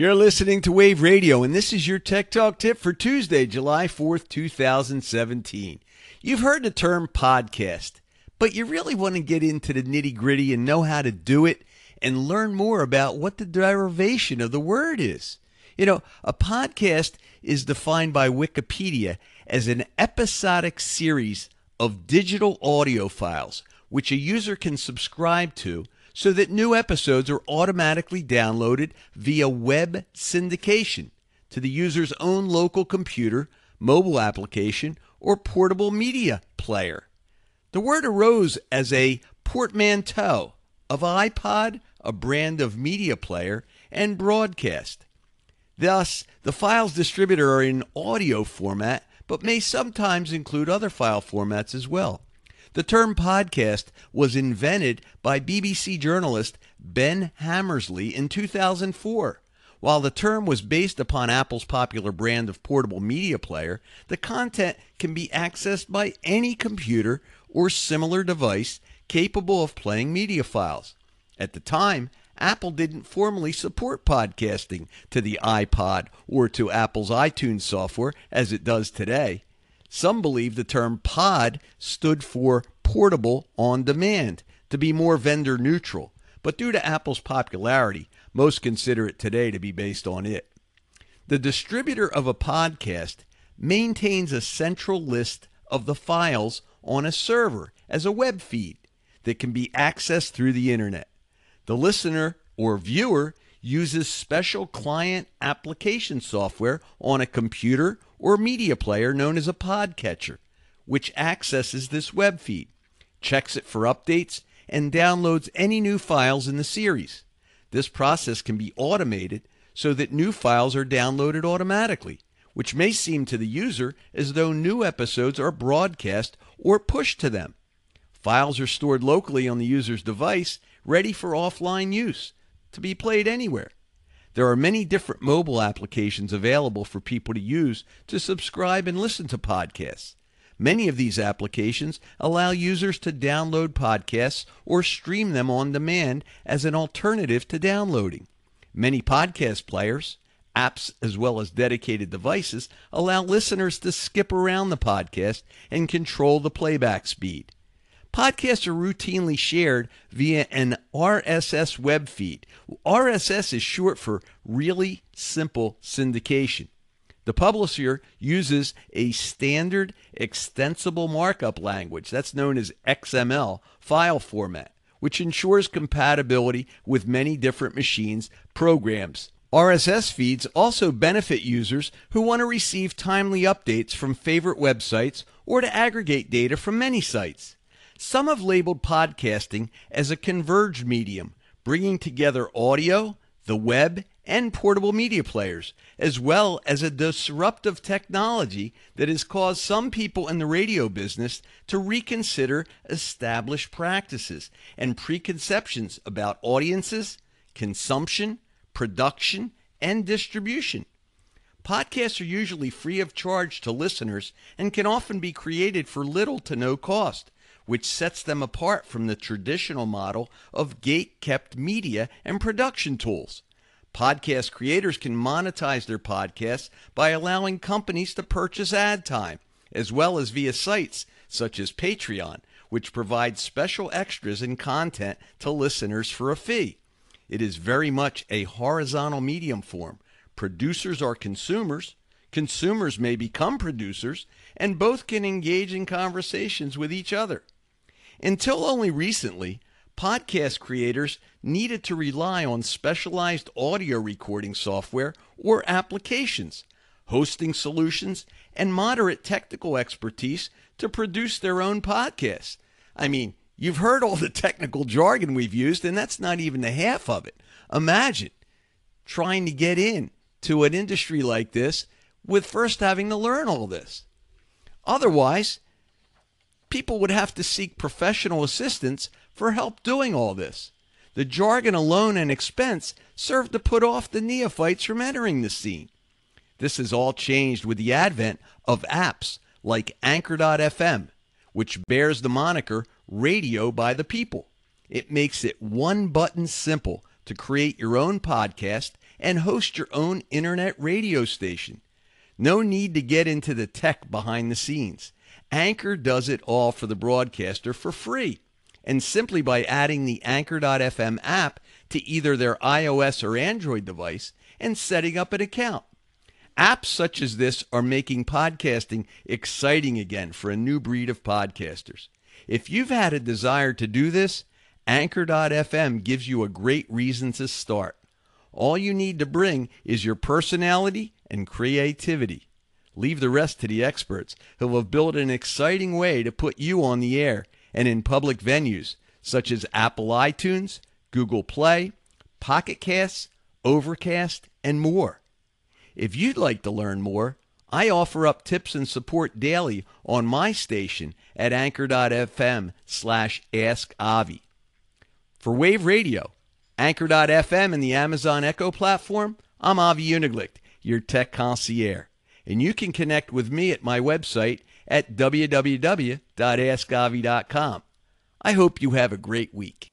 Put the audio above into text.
You're listening to Wave Radio, and this is your Tech Talk tip for Tuesday, July 4th, 2017. You've heard the term podcast, but you really want to get into the nitty gritty and know how to do it and learn more about what the derivation of the word is. You know, a podcast is defined by Wikipedia as an episodic series of digital audio files which a user can subscribe to so that new episodes are automatically downloaded via web syndication to the user's own local computer, mobile application, or portable media player. The word arose as a portmanteau of iPod, a brand of media player, and broadcast. Thus, the files distributed are in audio format, but may sometimes include other file formats as well. The term podcast was invented by BBC journalist Ben Hammersley in 2004. While the term was based upon Apple's popular brand of portable media player, the content can be accessed by any computer or similar device capable of playing media files. At the time, Apple didn't formally support podcasting to the iPod or to Apple's iTunes software as it does today. Some believe the term pod stood for portable on demand to be more vendor neutral, but due to Apple's popularity, most consider it today to be based on it. The distributor of a podcast maintains a central list of the files on a server as a web feed that can be accessed through the internet. The listener or viewer uses special client application software on a computer or media player known as a podcatcher, which accesses this web feed, checks it for updates, and downloads any new files in the series. This process can be automated so that new files are downloaded automatically, which may seem to the user as though new episodes are broadcast or pushed to them. Files are stored locally on the user's device, ready for offline use, to be played anywhere. There are many different mobile applications available for people to use to subscribe and listen to podcasts. Many of these applications allow users to download podcasts or stream them on demand as an alternative to downloading. Many podcast players, apps, as well as dedicated devices allow listeners to skip around the podcast and control the playback speed. Podcasts are routinely shared via an RSS web feed. RSS is short for Really Simple Syndication. The publisher uses a standard extensible markup language, that's known as XML, file format, which ensures compatibility with many different machines' programs. RSS feeds also benefit users who want to receive timely updates from favorite websites or to aggregate data from many sites. Some have labeled podcasting as a converged medium, bringing together audio, the web, and portable media players, as well as a disruptive technology that has caused some people in the radio business to reconsider established practices and preconceptions about audiences, consumption, production, and distribution. Podcasts are usually free of charge to listeners and can often be created for little to no cost which sets them apart from the traditional model of gate kept media and production tools. Podcast creators can monetize their podcasts by allowing companies to purchase ad time, as well as via sites such as Patreon, which provides special extras and content to listeners for a fee. It is very much a horizontal medium form. Producers are consumers, consumers may become producers, and both can engage in conversations with each other. Until only recently, podcast creators needed to rely on specialized audio recording software or applications, hosting solutions, and moderate technical expertise to produce their own podcasts. I mean, you've heard all the technical jargon we've used, and that's not even the half of it. Imagine trying to get in to an industry like this with first having to learn all this. Otherwise, people would have to seek professional assistance for help doing all this. The jargon alone and expense served to put off the neophytes from entering the scene. This has all changed with the advent of apps like Anchor.fm, which bears the moniker Radio by the People. It makes it one button simple to create your own podcast and host your own internet radio station. No need to get into the tech behind the scenes. Anchor does it all for the broadcaster for free. And simply by adding the Anchor.fm app to either their iOS or Android device and setting up an account. Apps such as this are making podcasting exciting again for a new breed of podcasters. If you've had a desire to do this, Anchor.fm gives you a great reason to start. All you need to bring is your personality and creativity. Leave the rest to the experts who have built an exciting way to put you on the air and in public venues such as Apple iTunes, Google Play, Pocket Casts, Overcast, and more. If you'd like to learn more, I offer up tips and support daily on my station at anchor.fm slash askavi. For Wave Radio, Anchor.fm and the Amazon Echo platform, I'm Avi Uniglicht, your tech concierge. And you can connect with me at my website at www.askavi.com. I hope you have a great week.